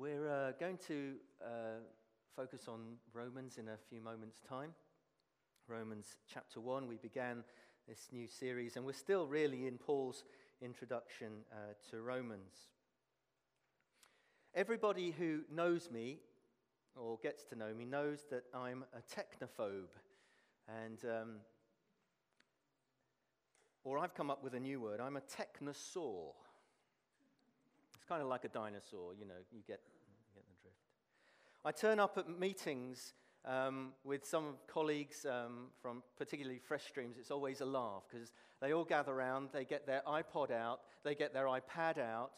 We're uh, going to uh, focus on Romans in a few moments' time. Romans chapter 1, we began this new series, and we're still really in Paul's introduction uh, to Romans. Everybody who knows me or gets to know me knows that I'm a technophobe. And, um, or I've come up with a new word I'm a technosaur. Kind of like a dinosaur, you know, you get, you get the drift. I turn up at meetings um, with some colleagues um, from particularly Fresh Streams. It's always a laugh because they all gather around, they get their iPod out, they get their iPad out,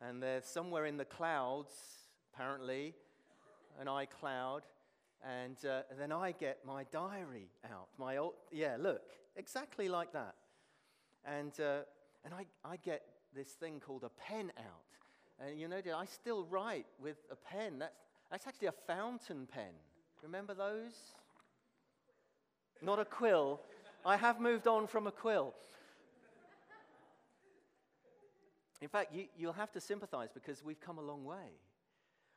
and they're somewhere in the clouds, apparently, an iCloud, and uh, then I get my diary out. My old, yeah, look, exactly like that. And, uh, and I, I get this thing called a pen out. And you know, I still write with a pen. That's, that's actually a fountain pen. Remember those? Not a quill. I have moved on from a quill. In fact, you, will have to sympathize because we've come a long way.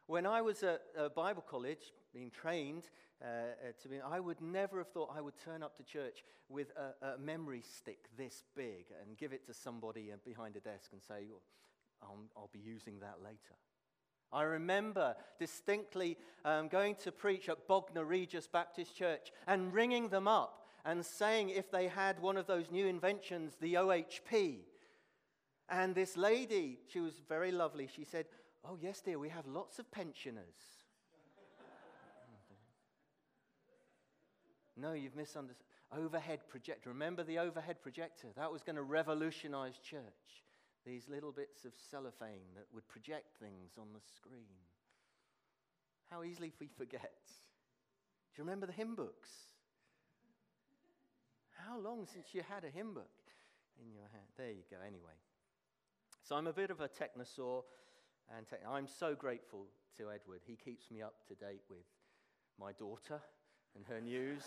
When I was at Bible college, being trained uh, uh, to be, I would never have thought I would turn up to church with a, a memory stick this big and give it to somebody behind a desk and say, I'll, I'll be using that later. I remember distinctly um, going to preach at Bognor Regis Baptist Church and ringing them up and saying if they had one of those new inventions, the OHP. And this lady, she was very lovely, she said, Oh, yes, dear, we have lots of pensioners. No, you've misunderstood. Overhead projector. Remember the overhead projector? That was going to revolutionize church. These little bits of cellophane that would project things on the screen. How easily we forget. Do you remember the hymn books? How long since you had a hymn book in your hand? There you go, anyway. So I'm a bit of a technosaur. And te- I'm so grateful to Edward. He keeps me up to date with my daughter and her news.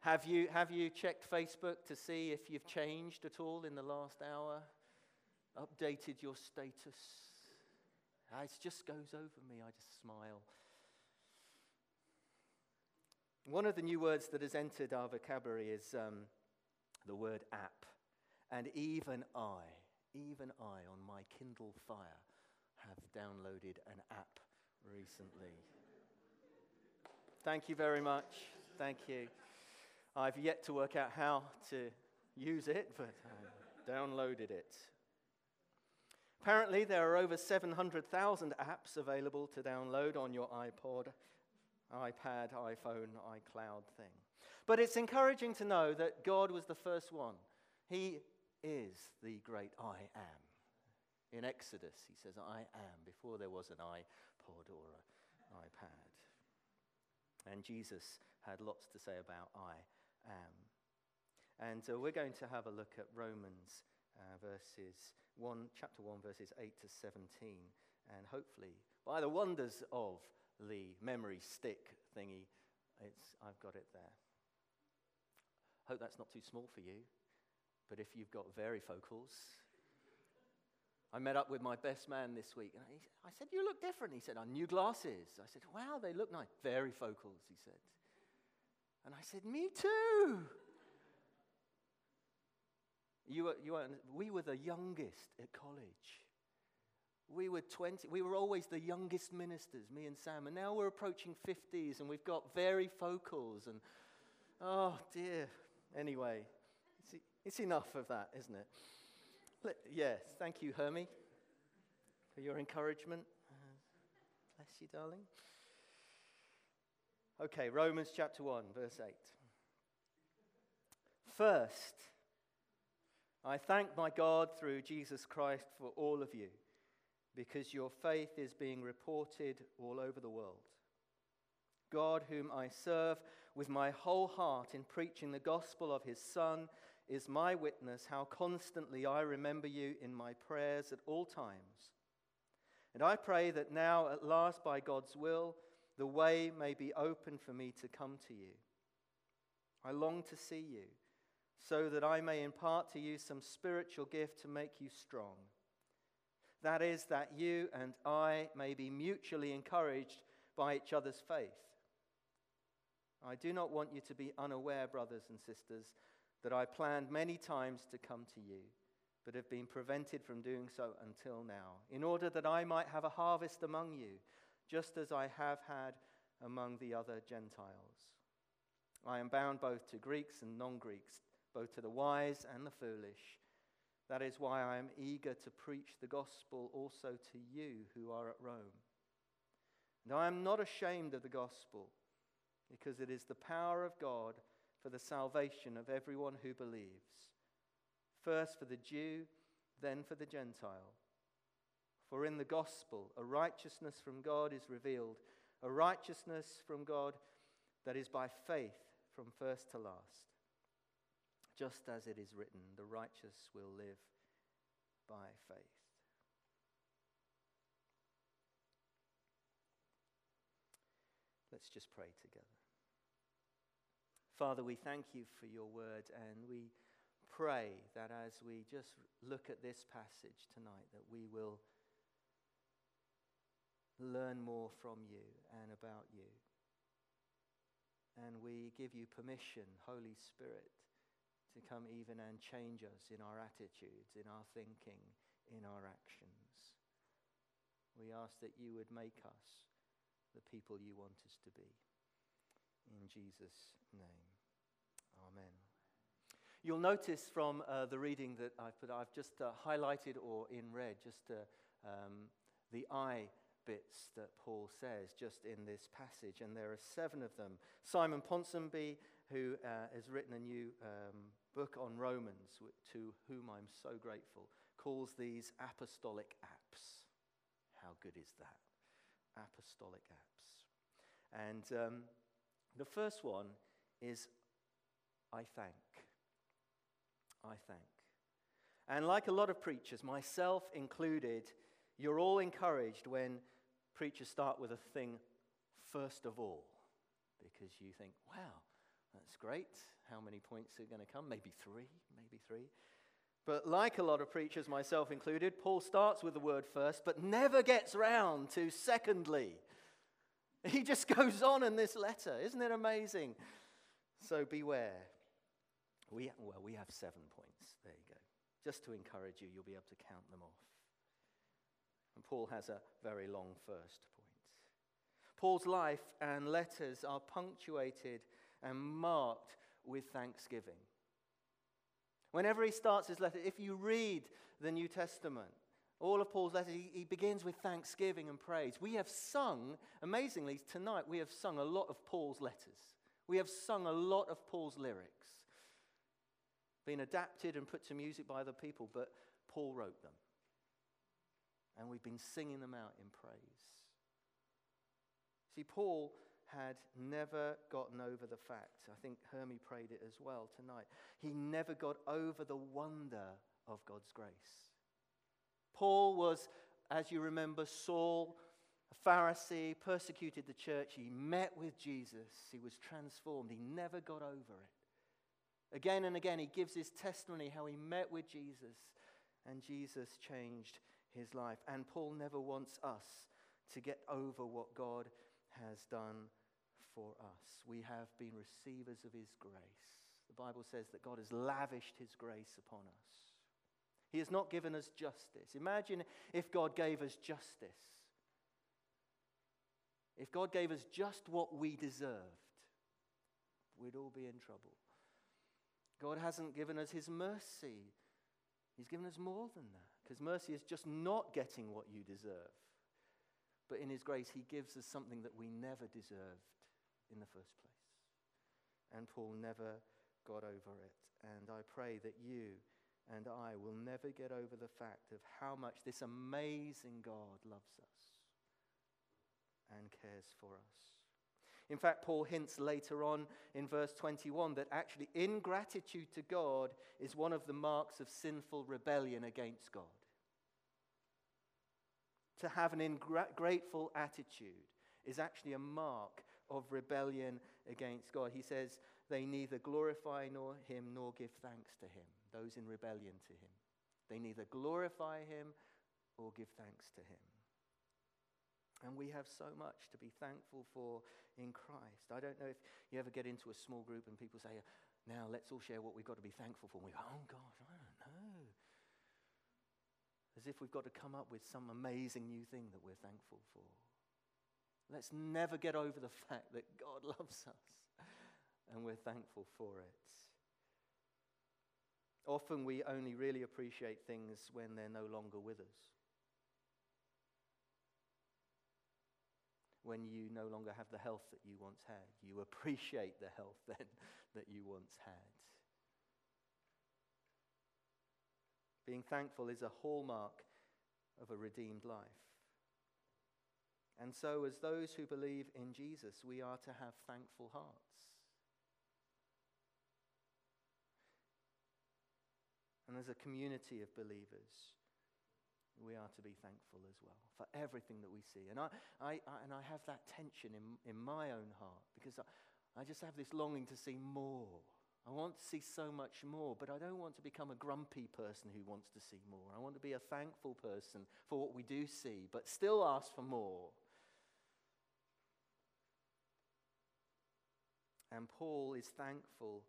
have, you, have you checked Facebook to see if you've changed at all in the last hour? Updated your status? Ah, it just goes over me. I just smile. One of the new words that has entered our vocabulary is um, the word app. And even I even I, on my Kindle Fire, have downloaded an app recently. Thank you very much. Thank you. I've yet to work out how to use it, but I downloaded it. Apparently, there are over 700,000 apps available to download on your iPod, iPad, iPhone, iCloud thing. But it's encouraging to know that God was the first one. He is the great I am. In Exodus, he says, I am, before there was an iPod or an iPad. And Jesus had lots to say about I am. And uh, we're going to have a look at Romans uh, verses 1, chapter 1, verses 8 to 17. And hopefully, by the wonders of the memory stick thingy, it's, I've got it there. Hope that's not too small for you. But if you've got varifocals, I met up with my best man this week, and I said, You look different. He said, On new glasses. I said, Wow, they look nice. Varifocals, he said. And I said, Me too. You were, you were, we were the youngest at college. We were 20, we were always the youngest ministers, me and Sam, and now we're approaching 50s and we've got varifocals and oh dear. Anyway, it's enough of that, isn't it? Yes, thank you, Hermie, for your encouragement. Uh, bless you, darling. Okay, Romans chapter 1, verse 8. First, I thank my God through Jesus Christ for all of you, because your faith is being reported all over the world. God, whom I serve with my whole heart in preaching the gospel of his Son, is my witness how constantly I remember you in my prayers at all times. And I pray that now, at last, by God's will, the way may be open for me to come to you. I long to see you, so that I may impart to you some spiritual gift to make you strong. That is, that you and I may be mutually encouraged by each other's faith. I do not want you to be unaware, brothers and sisters, that I planned many times to come to you, but have been prevented from doing so until now, in order that I might have a harvest among you, just as I have had among the other Gentiles. I am bound both to Greeks and non Greeks, both to the wise and the foolish. That is why I am eager to preach the gospel also to you who are at Rome. And I am not ashamed of the gospel, because it is the power of God for the salvation of everyone who believes, first for the Jew, then for the Gentile. For in the gospel, a righteousness from God is revealed, a righteousness from God that is by faith from first to last. Just as it is written, the righteous will live by faith. Let's just pray together. Father, we thank you for your word and we pray that as we just look at this passage tonight, that we will learn more from you and about you. And we give you permission, Holy Spirit, to come even and change us in our attitudes, in our thinking, in our actions. We ask that you would make us the people you want us to be. In Jesus' name. You'll notice from uh, the reading that I've put, I've just uh, highlighted or in red just uh, um, the I bits that Paul says just in this passage, and there are seven of them. Simon Ponsonby, who uh, has written a new um, book on Romans, to whom I'm so grateful, calls these apostolic apps. How good is that? Apostolic apps. And um, the first one is I thank. I thank. And like a lot of preachers, myself included, you're all encouraged when preachers start with a thing first of all, because you think, wow, that's great. How many points are going to come? Maybe three, maybe three. But like a lot of preachers, myself included, Paul starts with the word first, but never gets round to secondly. He just goes on in this letter. Isn't it amazing? So beware. We, well, we have seven points. There you go. Just to encourage you, you'll be able to count them off. And Paul has a very long first point. Paul's life and letters are punctuated and marked with thanksgiving. Whenever he starts his letter, if you read the New Testament, all of Paul's letters, he, he, begins with thanksgiving and praise. We have sung, amazingly, tonight, we have sung a lot of Paul's letters. We have sung a lot of Paul's lyrics been adapted and put to music by other people, but Paul wrote them. And we've been singing them out in praise. See, Paul had never gotten over the fact, I think Hermie prayed it as well tonight, he never got over the wonder of God's grace. Paul was, as you remember, Saul, a Pharisee, persecuted the church. He met with Jesus. He was transformed. He never got over it. Again and again, he gives his testimony how he met with Jesus and Jesus changed his life. And Paul never wants us to get over what God has done for us. We have been receivers of his grace. The Bible says that God has lavished his grace upon us. He has not given us justice. Imagine if God gave us justice. If God gave us just what we deserved, we'd all be in trouble. God hasn't given us his mercy. He's given us more than that. Because mercy is just not getting what you deserve. But in his grace, he gives us something that we never deserved in the first place. And Paul never got over it. And I pray that you and I will never get over the fact of how much this amazing God loves us and cares for us. In fact, Paul hints later on in verse 21 that actually ingratitude to God is one of the marks of sinful rebellion against God. To have an ungrateful attitude is actually a mark of rebellion against God. He says they neither glorify nor him nor give thanks to him, those in rebellion to him. They neither glorify him or give thanks to Him. And we have so much to be thankful for in Christ. I don't know if you ever get into a small group and people say, now let's all share what we've got to be thankful for. And we go, oh gosh, I don't know. As if we've got to come up with some amazing new thing that we're thankful for. Let's never get over the fact that God loves us and we're thankful for it. Often we only really appreciate things when they're no longer with us. When you no longer have the health that you once had. You appreciate the health then that you once had. Being thankful is a hallmark of a redeemed life. And so, as those who believe in Jesus, we are to have thankful hearts. And as a community of believers, we are to be thankful as well for everything that we see. And I, I, I and I have that tension in, in my own heart because I, I just have this longing to see more. I want to see so much more, but I don't want to become a grumpy person who wants to see more. I want to be a thankful person for what we do see, but still ask for more. And Paul is thankful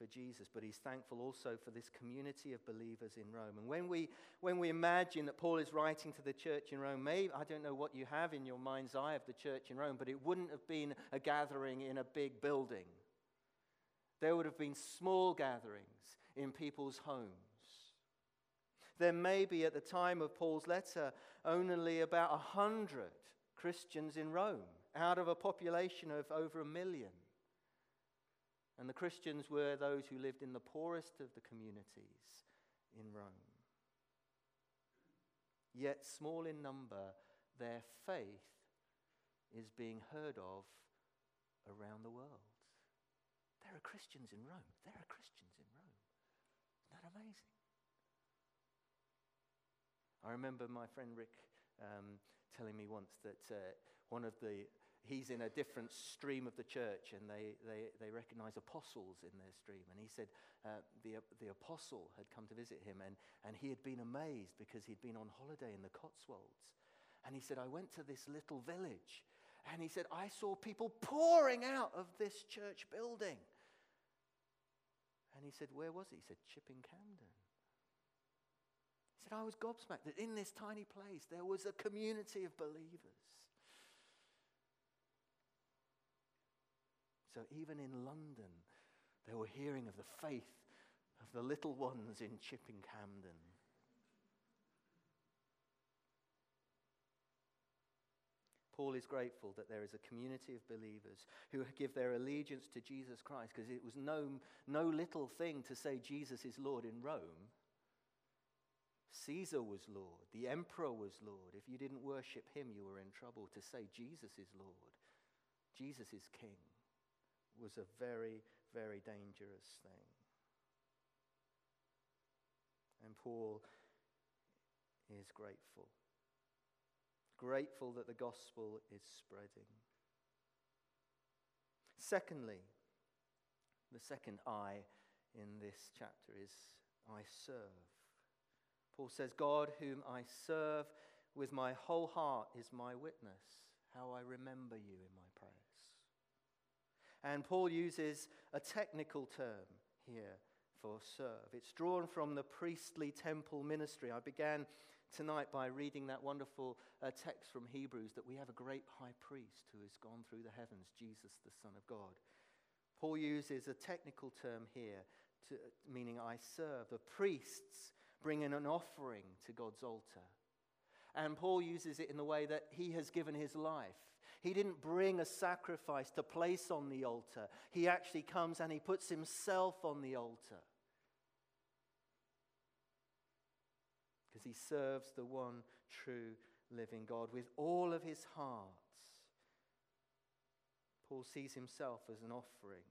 for Jesus, but he's thankful also for this community of believers in Rome. And when we, when we imagine that Paul is writing to the church in Rome, maybe, I don't know what you have in your mind's eye of the church in Rome, but it wouldn't have been a gathering in a big building. There would have been small gatherings in people's homes. There may be, at the time of Paul's letter, only about a hundred Christians in Rome out of a population of over a million. And the Christians were those who lived in the poorest of the communities in Rome. Yet, small in number, their faith is being heard of around the world. There are Christians in Rome. There are Christians in Rome. Isn't that amazing? I remember my friend Rick um, telling me once that uh, one of the he's in a different stream of the church and they, they, they recognize apostles in their stream. And he said uh, the, the apostle had come to visit him and, and he had been amazed because he'd been on holiday in the Cotswolds. And he said, I went to this little village and he said, I saw people pouring out of this church building. And he said, Where was it? He said, Chipping Campden. He said, I was gobsmacked that in this tiny place there was a community of believers. So even in London, they were hearing of the faith of the little ones in Chipping Campden. Paul is grateful that there is a community of believers who give their allegiance to Jesus Christ because it was no, no little thing to say Jesus is Lord in Rome. Caesar was Lord, the emperor was Lord. If you didn't worship him, you were in trouble. To say Jesus is Lord, Jesus is King was a very, very dangerous thing. And Paul is grateful. Grateful that the gospel is spreading. Secondly, the second I in this chapter is I serve. Paul says, God, whom I serve with my whole heart, is my witness, how I remember you in my and Paul uses a technical term here for serve. It's drawn from the priestly temple ministry. I began tonight by reading that wonderful uh, text from Hebrews that we have a great high priest who has gone through the heavens, Jesus, the Son of God. Paul uses a technical term here, to, meaning I serve. The priests bring in an offering to God's altar. And Paul uses it in the way that he has given his life he didn't bring a sacrifice to place on the altar. He actually comes and he puts himself on the altar. Because he serves the one true living God with all of his heart. Paul sees himself as an offering.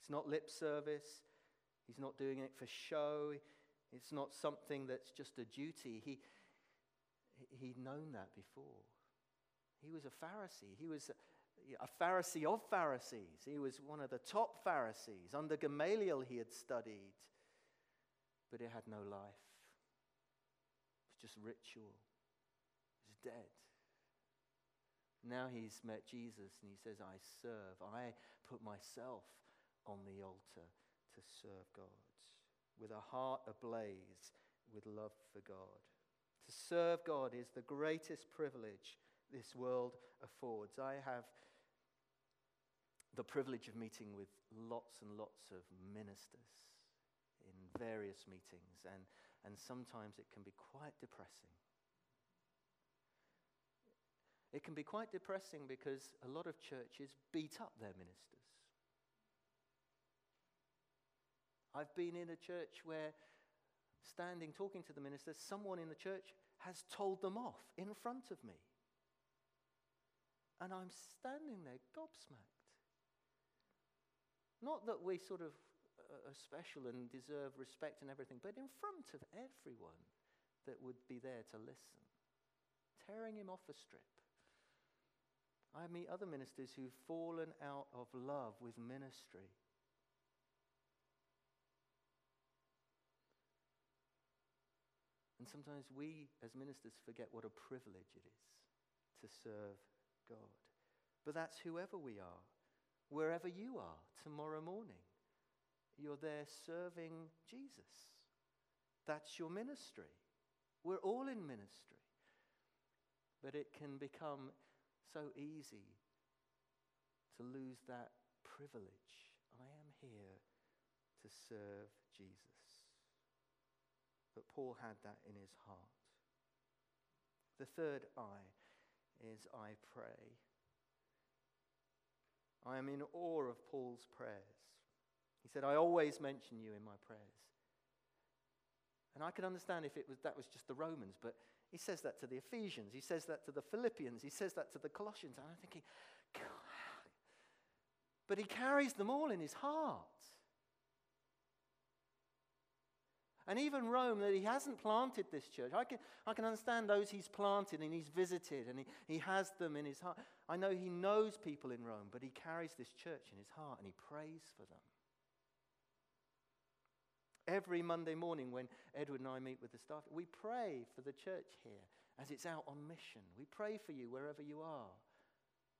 It's not lip service. He's not doing it for show. It's not something that's just a duty. He, he'd known that before. He was a Pharisee. He was a Pharisee of Pharisees. He was one of the top Pharisees. Under Gamaliel, he had studied, but he had no life. It was just ritual, it's dead. Now he's met Jesus and he says, I serve. I put myself on the altar to serve God with a heart ablaze with love for God. To serve God is the greatest privilege this world affords. I have the privilege of meeting with lots and lots of ministers in various meetings, and, and sometimes it can be quite depressing. It can be quite depressing because a lot of churches beat up their ministers. I've been in a church where, standing talking to the minister, someone in the church has told them off in front of me. And I'm standing there gobsmacked. Not that we sort of uh, are special and deserve respect and everything, but in front of everyone that would be there to listen, tearing him off a strip. I meet other ministers who've fallen out of love with ministry. And sometimes we, as ministers, forget what a privilege it is to serve God. But that's whoever we are, wherever you are tomorrow morning. You're there serving Jesus. That's your ministry. We're all in ministry. But it can become so easy to lose that privilege. I am here to serve Jesus. But Paul had that in his heart. The third I is I pray. I am in awe of Paul's prayers. He said, I always mention you in my prayers. And I can understand if it was, that was just the Romans, but he says that to the Ephesians. He says that to the Philippians. He says that to the Colossians. And I'm thinking, God. But he carries them all in his heart. And even Rome, that he hasn't planted this church. I can, I can understand those he's planted and he's visited and he, he has them in his heart. I know he knows people in Rome, but he carries this church in his heart and he prays for them. Every Monday morning, when Edward and I meet with the staff, we pray for the church here as it's out on mission. We pray for you wherever you are,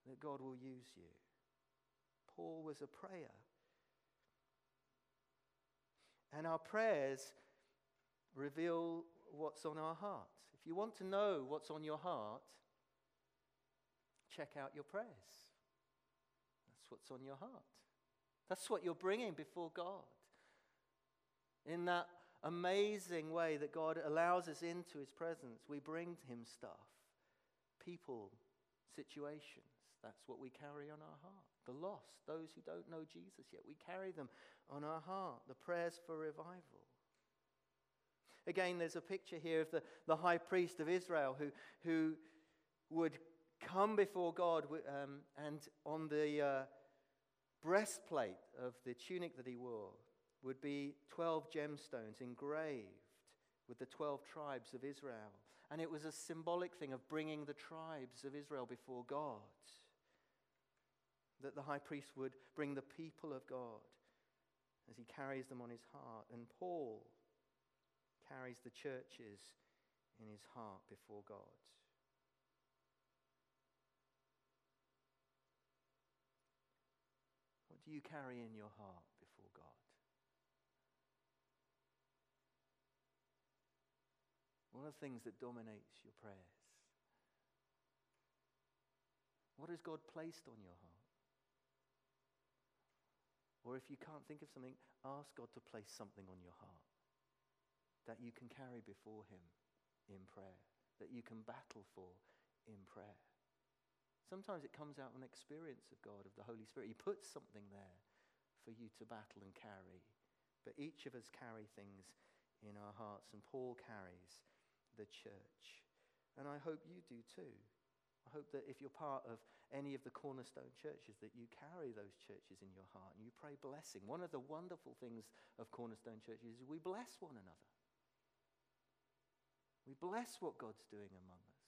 that God will use you. Paul was a prayer. And our prayers reveal what's on our hearts. If you want to know what's on your heart, check out your prayers. That's what's on your heart. That's what you're bringing before God in that amazing way that God allows us into his presence, we bring him stuff, people, situations. That's what we carry on our heart. The lost, those who don't know Jesus yet, we carry them on our heart. The prayers for revival. Again, there's a picture here of the, the high priest of Israel who, who would come before God um, and on the uh, breastplate of the tunic that he wore would be 12 gemstones engraved with the 12 tribes of Israel. And it was a symbolic thing of bringing the tribes of Israel before God. That the high priest would bring the people of God as he carries them on his heart. And Paul carries the churches in his heart before God. What do you carry in your heart? Before God? Of the things that dominates your prayers. What has God placed on your heart? Or if you can't think of something, ask God to place something on your heart that you can carry before Him in prayer, that you can battle for in prayer. Sometimes it comes out an experience of God, of the Holy Spirit. He puts something there for you to battle and carry. But each of us carry things in our hearts, and Paul carries the church. And I hope you do too. I hope that if you're part of any of the cornerstone churches, that you carry those churches in your heart and you pray blessing. One of the wonderful things of cornerstone churches is we bless one another. We bless what God's doing among us.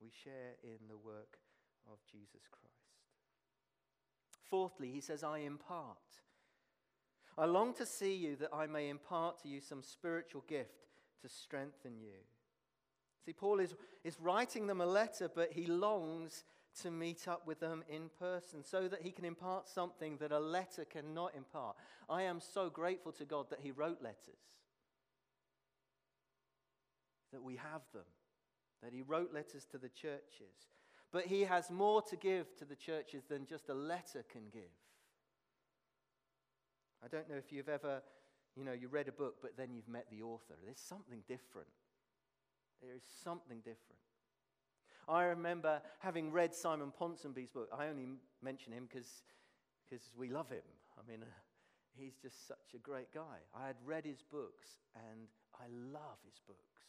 We share in the work of Jesus Christ. Fourthly, he says, I impart. I long to see you that I may impart to you some spiritual gift to strengthen you. See, Paul is, is writing them a letter, but he longs to meet up with them in person so that he can impart something that a letter cannot impart. I am so grateful to God that he wrote letters, that we have them, that he wrote letters to the churches. But he has more to give to the churches than just a letter can give. I don't know if you've ever, you know, you read a book, but then you've met the author. There's something different. There is something different. I remember having read Simon Ponsonby's book. I only mention him because we love him. I mean, uh, he's just such a great guy. I had read his books and I love his books.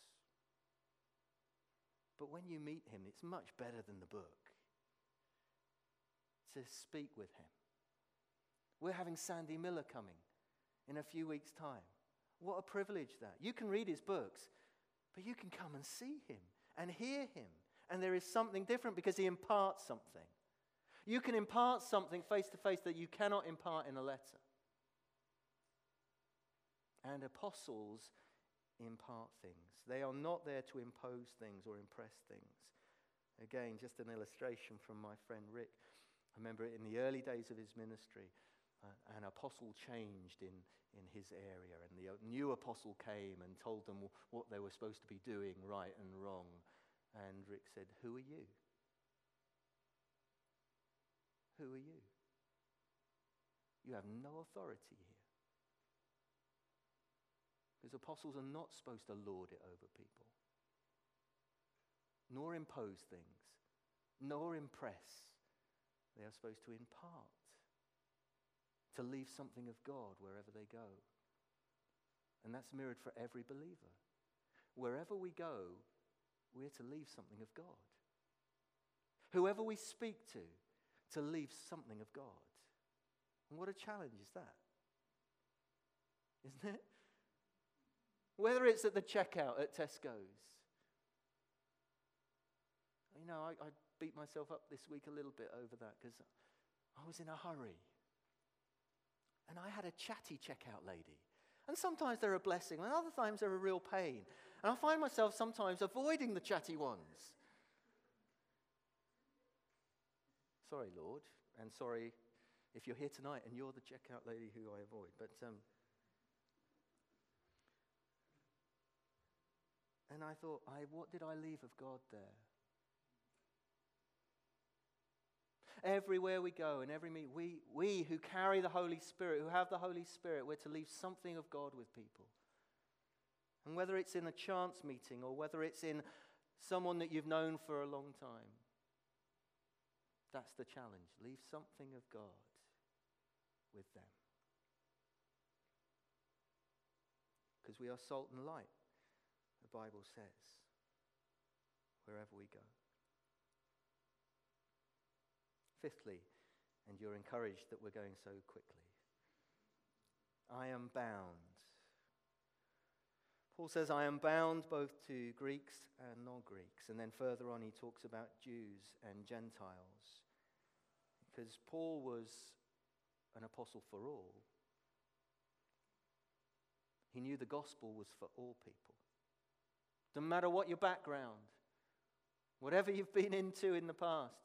But when you meet him, it's much better than the book to speak with him. We're having Sandy Miller coming in a few weeks' time. What a privilege that. You can read his books, but you can come and see him and hear him and there is something different because he imparts something. You can impart something face to face that you cannot impart in a letter. And apostles impart things. They are not there to impose things or impress things. Again, just an illustration from my friend Rick. I remember in the early days of his ministry, uh, an apostle changed in, in his area, and the new apostle came and told them what they were supposed to be doing right and wrong. And Rick said, Who are you? Who are you? You have no authority here. Because apostles are not supposed to lord it over people, nor impose things, nor impress. They are supposed to impart, to leave something of God wherever they go. And that's mirrored for every believer. Wherever we go, we're to leave something of God. Whoever we speak to, to leave something of God. And what a challenge is that? Isn't it? Whether it's at the checkout at Tesco's. You know, I, I beat myself up this week a little bit over that because I was in a hurry. And I had a chatty checkout lady. And sometimes they're a blessing, and other times they're a real pain. And I find myself sometimes avoiding the chatty ones. Sorry, Lord, and sorry if you're here tonight and you're the checkout lady who I avoid. But um, and I thought, I what did I leave of God there? Everywhere we go and every meet, we, we who carry the Holy Spirit, who have the Holy Spirit, we're to leave something of God with people. And whether it's in a chance meeting or whether it's in someone that you've known for a long time, that's the challenge. Leave something of God with them. Because we are salt and light, the Bible says, wherever we go. Fifthly, and you're encouraged that we're going so quickly, I am bound. Paul says, I am bound both to Greeks and non Greeks. And then further on, he talks about Jews and Gentiles. Because Paul was an apostle for all. He knew the gospel was for all people. No matter what your background, whatever you've been into in the past,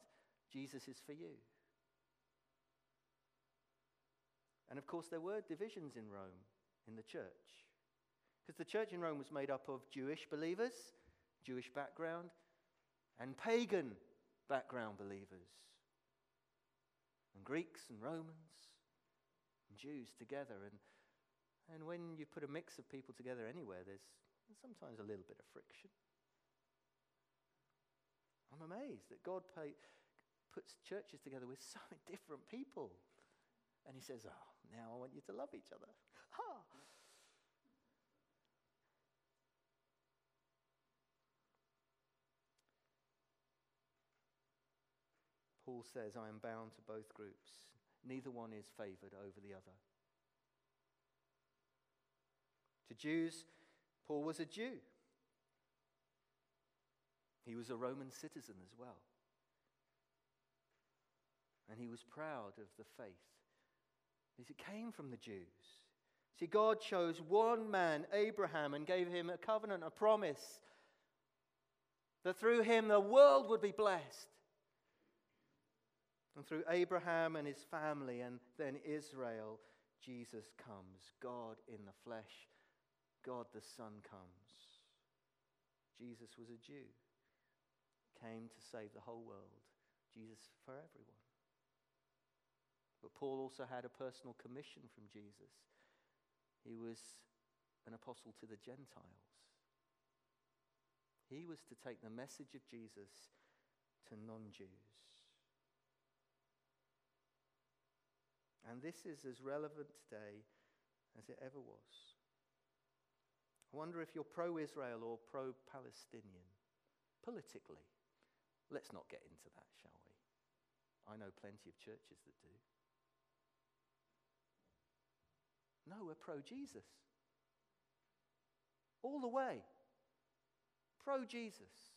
Jesus is for you. And of course, there were divisions in Rome, in the church. Because the church in Rome was made up of Jewish believers, Jewish background, and pagan background believers. And Greeks and Romans and Jews together. And, and when you put a mix of people together anywhere, there's, there's sometimes a little bit of friction. I'm amazed that God paid, puts churches together with so many different people. And he says, Oh, now I want you to love each other. Paul says, I am bound to both groups. Neither one is favored over the other. To Jews, Paul was a Jew. He was a Roman citizen as well. And he was proud of the faith. Because it came from the Jews. See, God chose one man, Abraham, and gave him a covenant, a promise that through him the world would be blessed. And through Abraham and his family, and then Israel, Jesus comes. God in the flesh, God the Son comes. Jesus was a Jew, came to save the whole world. Jesus for everyone. But Paul also had a personal commission from Jesus. He was an apostle to the Gentiles. He was to take the message of Jesus to non Jews. And this is as relevant today as it ever was. I wonder if you're pro Israel or pro Palestinian politically. Let's not get into that, shall we? I know plenty of churches that do. No, we're pro Jesus. All the way. Pro Jesus.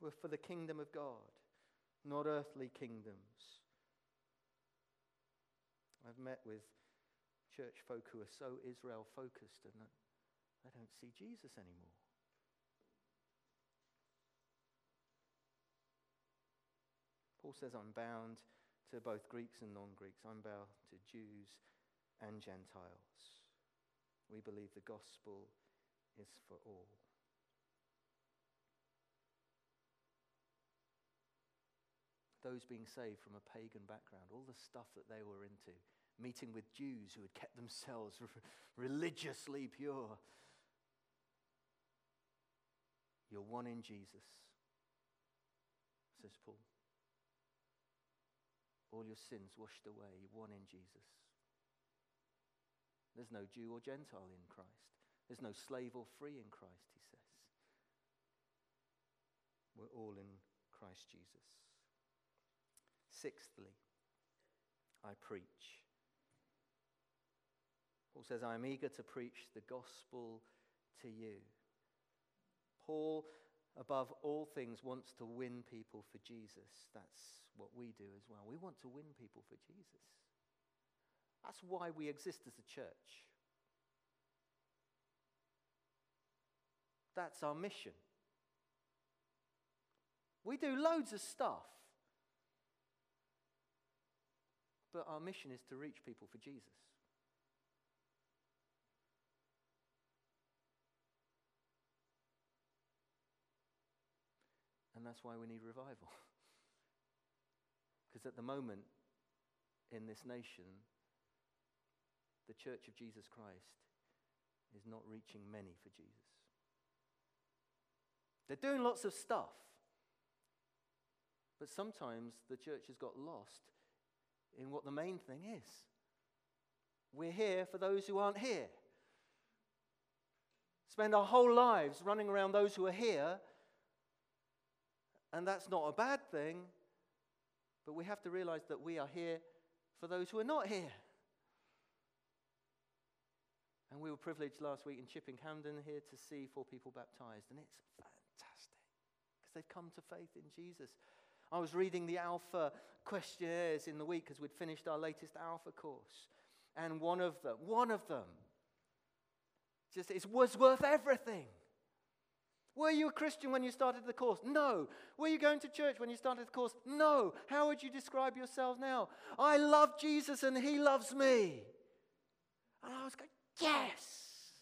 We're for the kingdom of God, not earthly kingdoms. I've met with church folk who are so Israel focused and they don't see Jesus anymore. Paul says, I'm bound to both Greeks and non Greeks. I'm bound to Jews and Gentiles. We believe the gospel is for all. Those being saved from a pagan background, all the stuff that they were into, meeting with Jews who had kept themselves religiously pure. You're one in Jesus, says Paul. All your sins washed away, one in Jesus. There's no Jew or Gentile in Christ. There's no slave or free in Christ, he says. We're all in Christ Jesus. Sixthly, I preach. Paul says, I am eager to preach the gospel to you. Paul, above all things, wants to win people for Jesus. That's what we do as well. We want to win people for Jesus. That's why we exist as a church. That's our mission. We do loads of stuff. But our mission is to reach people for Jesus. That's why we need revival. Because at the moment, in this nation, the Church of Jesus Christ is not reaching many for Jesus. They're doing lots of stuff, but sometimes the church has got lost in what the main thing is. We're here for those who aren't here. Spend our whole lives running around those who are here, and that's not a bad thing, but we have to realize that we are here for those who are not here. And we were privileged last week in Chipping Campden here to see four people baptized, and it's fantastic because they've come to faith in Jesus. I was reading the Alpha questionnaires in the week because we'd finished our latest Alpha course, and one of them, one of them, just it was worth everything. Were you a Christian when you started the course? No. Were you going to church when you started the course? No. How would you describe yourself now? I love Jesus and he loves me. And I was going, yes.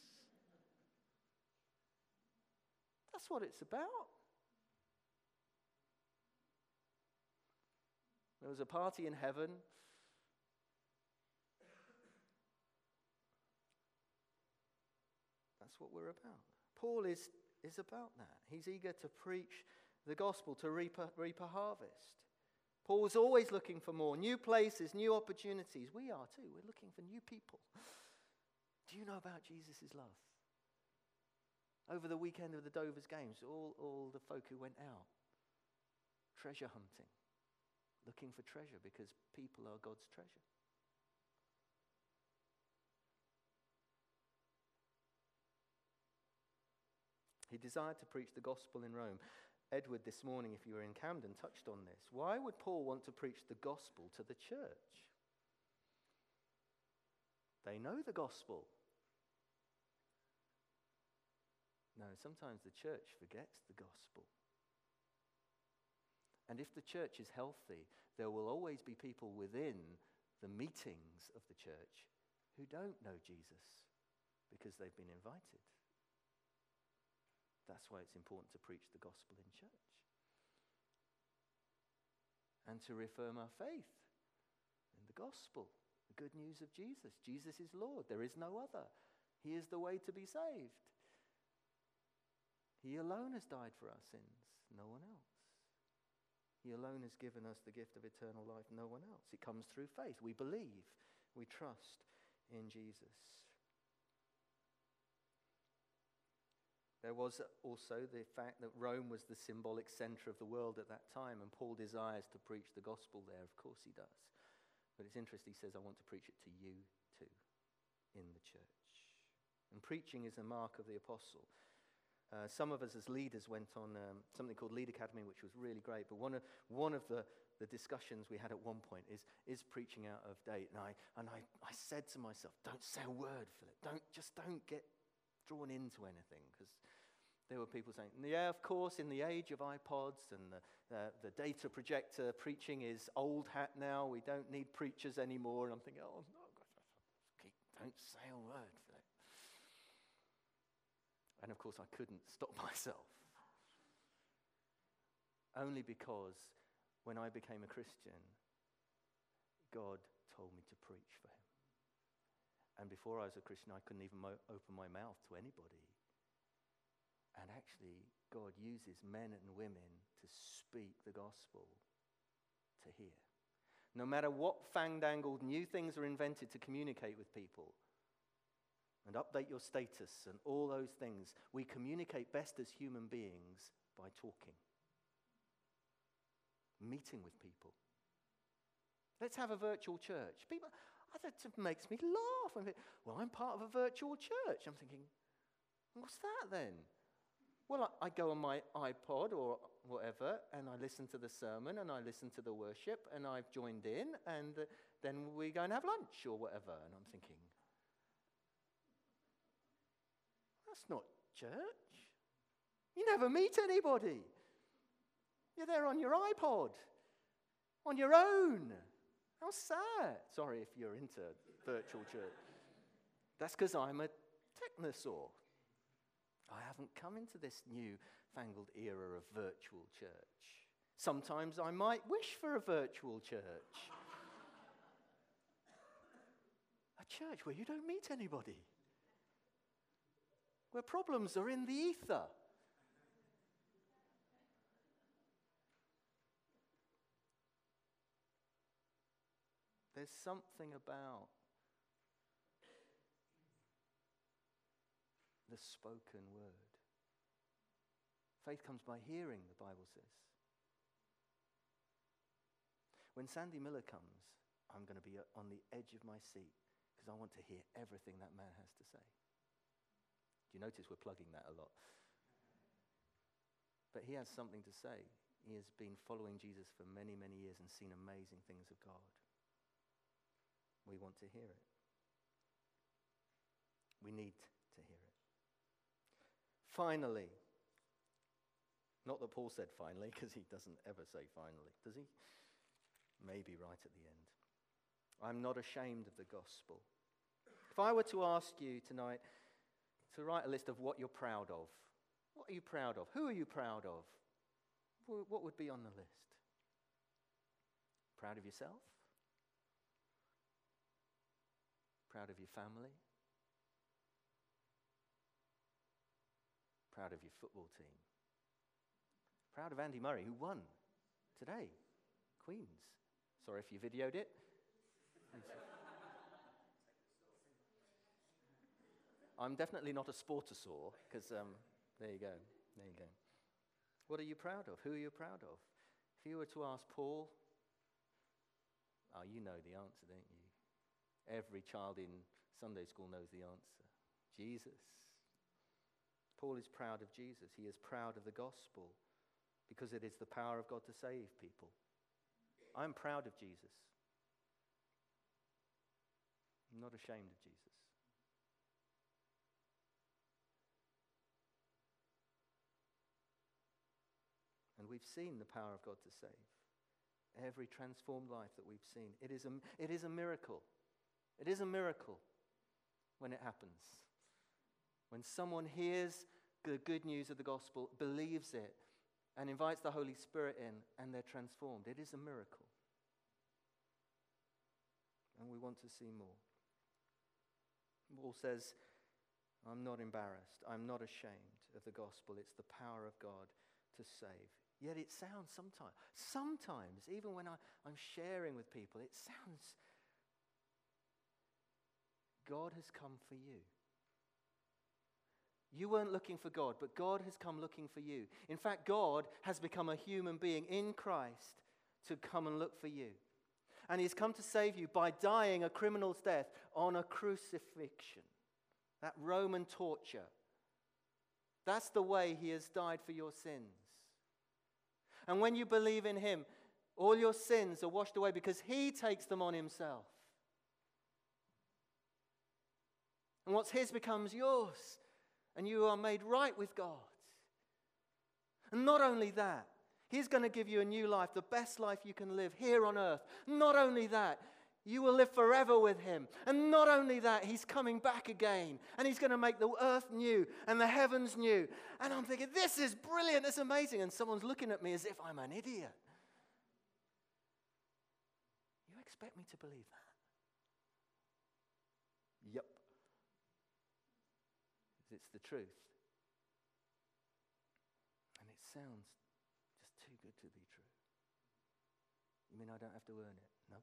That's what it's about. There was a party in heaven. That's what we're about. Paul is is about that. He's eager to preach the gospel, to reap a, reap a harvest. Paul's always looking for more new places, new opportunities. We are too. We're looking for new people. Do you know about Jesus' love? Over the weekend of the Dover's Games, all, all the folk who went out treasure hunting, looking for treasure because people are God's treasure. He desired to preach the gospel in Rome. Edward, this morning, if you were in Campden, touched on this. Why would Paul want to preach the gospel to the church? They know the gospel. No, sometimes the church forgets the gospel. And if the church is healthy, there will always be people within the meetings of the church who don't know Jesus because they've been invited. That's why it's important to preach the gospel in church and to reaffirm our faith in the gospel, the good news of Jesus. Jesus is Lord, there is no other. He is the way to be saved. He alone has died for our sins, no one else. He alone has given us the gift of eternal life, no one else. It comes through faith. We believe, we trust in Jesus. There was also the fact that Rome was the symbolic center of the world at that time, and Paul desires to preach the gospel there. Of course, he does. But it's interesting, he says, I want to preach it to you too, in the church. And preaching is a mark of the apostle. Uh, some of us as leaders went on um, something called Lead Academy, which was really great. But one of, one of the, the discussions we had at one point is, is preaching out of date. And, I, and I, I said to myself, don't say a word, Philip. Don't, just don't get drawn into anything. Because there were people saying, yeah, of course, in the age of iPods and the, uh, the data projector, preaching is old hat now. We don't need preachers anymore. And I'm thinking, oh, no, don't say a word, for that. and of course, I couldn't stop myself. Only because when I became a Christian, God told me to preach for Him. And before I was a Christian, I couldn't even mo- open my mouth to anybody. And actually, God uses men and women to speak the gospel to here. No matter what fandangled new things are invented to communicate with people, and update your status and all those things. We communicate best as human beings by talking, meeting with people. Let's have a virtual church. People, that makes me laugh. Well, I'm part of a virtual church. I'm thinking, what's that then? Well, I, go on my iPod or whatever, and I listen to the sermon, and I listen to the worship, and I've joined in, and uh, then we go and have lunch or whatever. And I'm thinking, That's not church. You never meet anybody. You're there on your iPod, on your own. How sad. Sorry if you're into virtual church. That's because I'm a technosaur. I haven't come into this new fangled era of virtual church. Sometimes I might wish for a virtual church. a church where you don't meet anybody where problems are in the ether. There's something about the spoken word. Faith comes by hearing, the Bible says. When Sandy Miller comes, I'm going to be on the edge of my seat because I want to hear everything that man has to say. Do you notice we're plugging that a lot? But he has something to say. He has been following Jesus for many, many years and seen amazing things of God. We want to hear it. We need. Finally, not that Paul said finally, because he doesn't ever say finally, does he? Maybe right at the end. I'm not ashamed of the gospel. If I were to ask you tonight, to write a list of what you're proud of. What are you proud of? Who are you proud of? What would be on the list? Proud of yourself? Proud of your family? Proud of your football team? Proud of Andy Murray, who won today? Queens. Sorry if you videoed it. I'm definitely not a sportosaur, because um, there you go. There you go. What are you proud of? Who are you proud of? If you were to ask Paul, oh, you know the answer, don't you? Every child in Sunday school knows the answer Jesus. Paul is proud of Jesus. He is proud of the gospel because it is the power of God to save people. I'm proud of Jesus. I'm not ashamed of Jesus. And we've seen the power of God to save. Every transformed life that we've seen. It is a, it is a miracle. It is a miracle when it happens. When someone hears the good news of the gospel, believes it, and invites the Holy Spirit in, and they're transformed. It is a miracle. And we want to see more. Paul says, I'm not embarrassed. I'm not ashamed of the gospel. It's the power of God to save. Yet it sounds sometimes, sometimes, even when I, I'm sharing with people, it sounds, God has come for you. You weren't looking for God, but God has come looking for you. In fact, God has become a human being in Christ to come and look for you. And He's come to save you by dying a criminal's death on a crucifixion, that Roman torture. That's the way He has died for your sins. And when you believe in Him, all your sins are washed away because He takes them on Himself. And what's His becomes yours, and you are made right with God. And not only that, He's going to give you a new life, the best life you can live here on earth. Not only that, you will live forever with him. And not only that, he's coming back again and he's going to make the earth new and the heavens new. And I'm thinking, this is brilliant, this is amazing. And someone's looking at me as if I'm an idiot. You expect me to believe that? Yep. It's the truth. And it sounds just too good to be true. You mean I don't have to earn it? No.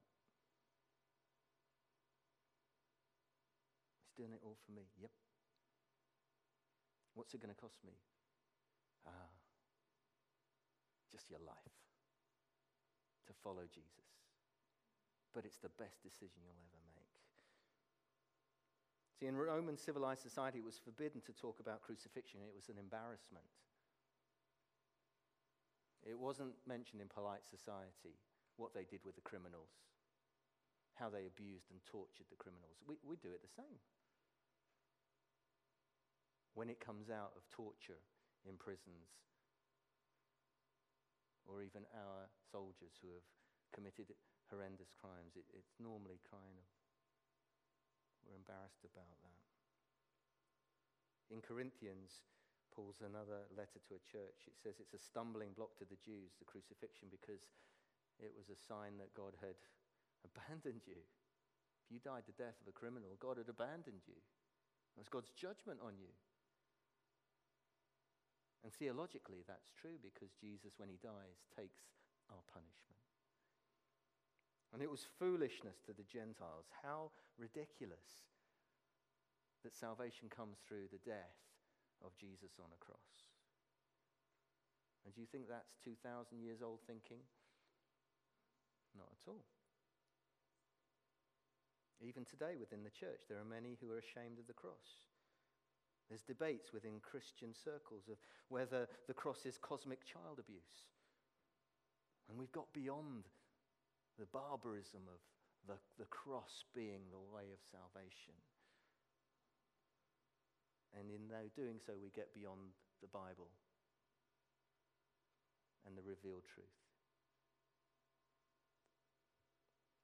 He's doing it all for me. Yep. What's it going to cost me? Ah, just your life to follow Jesus. But it's the best decision you'll ever make. See, in Roman civilized society, it was forbidden to talk about crucifixion, it was an embarrassment. It wasn't mentioned in polite society what they did with the criminals, how they abused and tortured the criminals. We, we do it the same when it comes out of torture in prisons, or even our soldiers who have committed horrendous crimes, it, it's normally kind of, we're embarrassed about that. In Corinthians, Paul's another letter to a church. It says it's a stumbling block to the Jews, the crucifixion, because it was a sign that God had abandoned you. If you died the death of a criminal, God had abandoned you. It was God's judgment on you. And theologically, that's true because Jesus, when he dies, takes. And it was foolishness to the Gentiles. How ridiculous that salvation comes through the death of Jesus on a cross. And do you think that's 2,000 years old thinking? Not at all. Even today within the church, there are many who are ashamed of the cross. There's debates within Christian circles of whether the cross is cosmic child abuse. And we've got beyond the barbarism of the, the cross being the way of salvation. And in doing so, we get beyond the Bible and the revealed truth.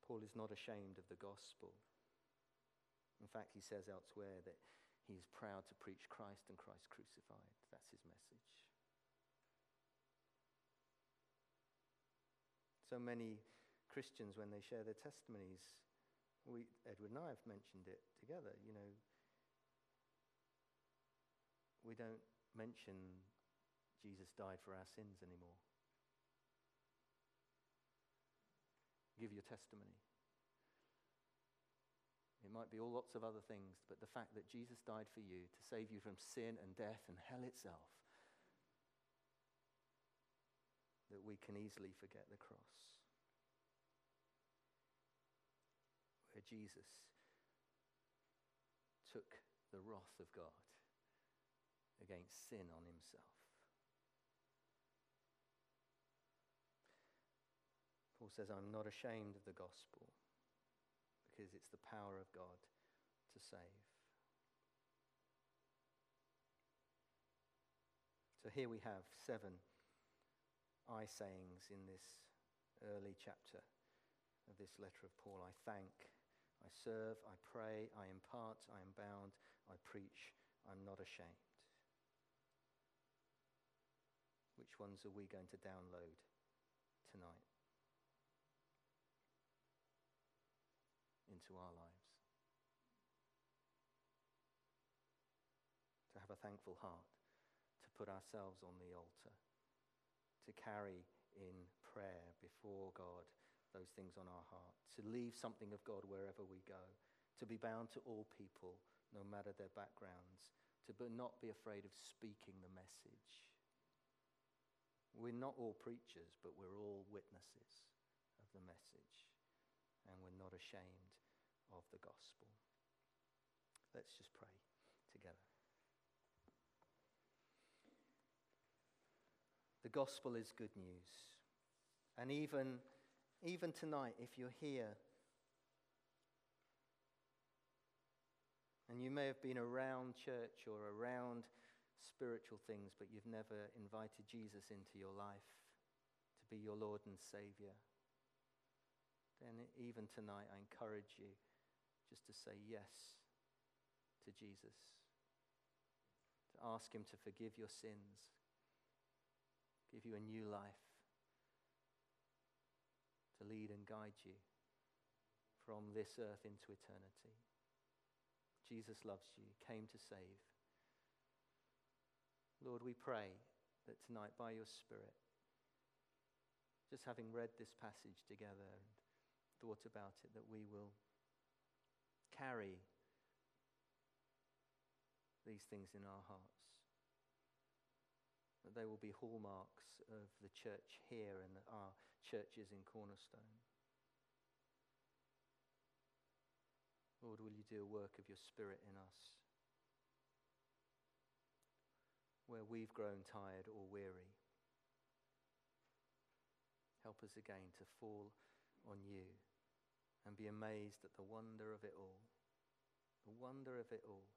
Paul is not ashamed of the gospel. In fact, he says elsewhere that he is proud to preach Christ and Christ crucified. That's his message. So many Christians, when they share their testimonies, we, Edward and I have mentioned it together, you know, we don't mention Jesus died for our sins anymore. Give your testimony. It might be all lots of other things, but the fact that Jesus died for you to save you from sin and death and hell itself, that we can easily forget the cross. Where Jesus took the wrath of God against sin on himself. Paul says, I'm not ashamed of the gospel because it's the power of God to save. So here we have seven I sayings in this early chapter of this letter of Paul. I thank, I serve, I pray, I impart, I am bound, I preach, I'm not ashamed. Which ones are we going to download tonight into our lives? To have a thankful heart to put ourselves on the altar, to carry in prayer before God those things on our heart, to leave something of God wherever we go, to be bound to all people, no matter their backgrounds, to not be afraid of speaking the message. We're not all preachers, but we're all witnesses of the message, and we're not ashamed of the gospel. Let's just pray together. The gospel is good news. And even, even tonight, if you're here and you may have been around church or around spiritual things, but you've never invited Jesus into your life to be your Lord and Savior, then even tonight I encourage you just to say yes to Jesus, to ask Him to forgive your sins, give you a new life, to lead and guide you from this earth into eternity. Jesus loves you, came to save. Lord, we pray that tonight, by your Spirit, just having read this passage together and thought about it, that we will carry these things in our hearts that they will be hallmarks of the church here and our churches in Cornerstone. Lord, will you do a work of your Spirit in us where we've grown tired or weary? Help us again to fall on you and be amazed at the wonder of it all. The wonder of it all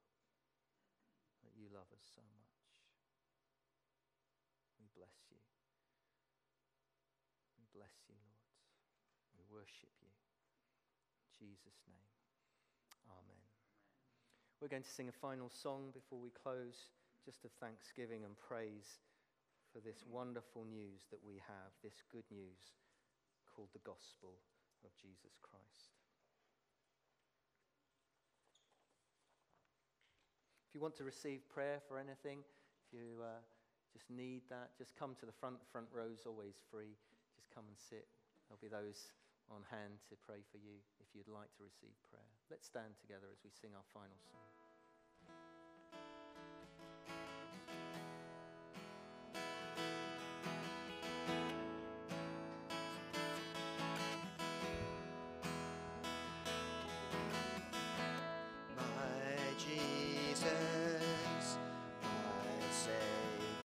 that you love us so much. We bless you. Bless you, Lord. We worship you. In Jesus' name. Amen. We're going to sing a final song before we close, just of thanksgiving and praise for this wonderful news that we have, this good news called the gospel of Jesus Christ. If you want to receive prayer for anything, if you uh, just need that, just come to the front. The front row is always free. Come and sit. There'll be those on hand to pray for you if you'd like to receive prayer. Let's stand together as we sing our final song.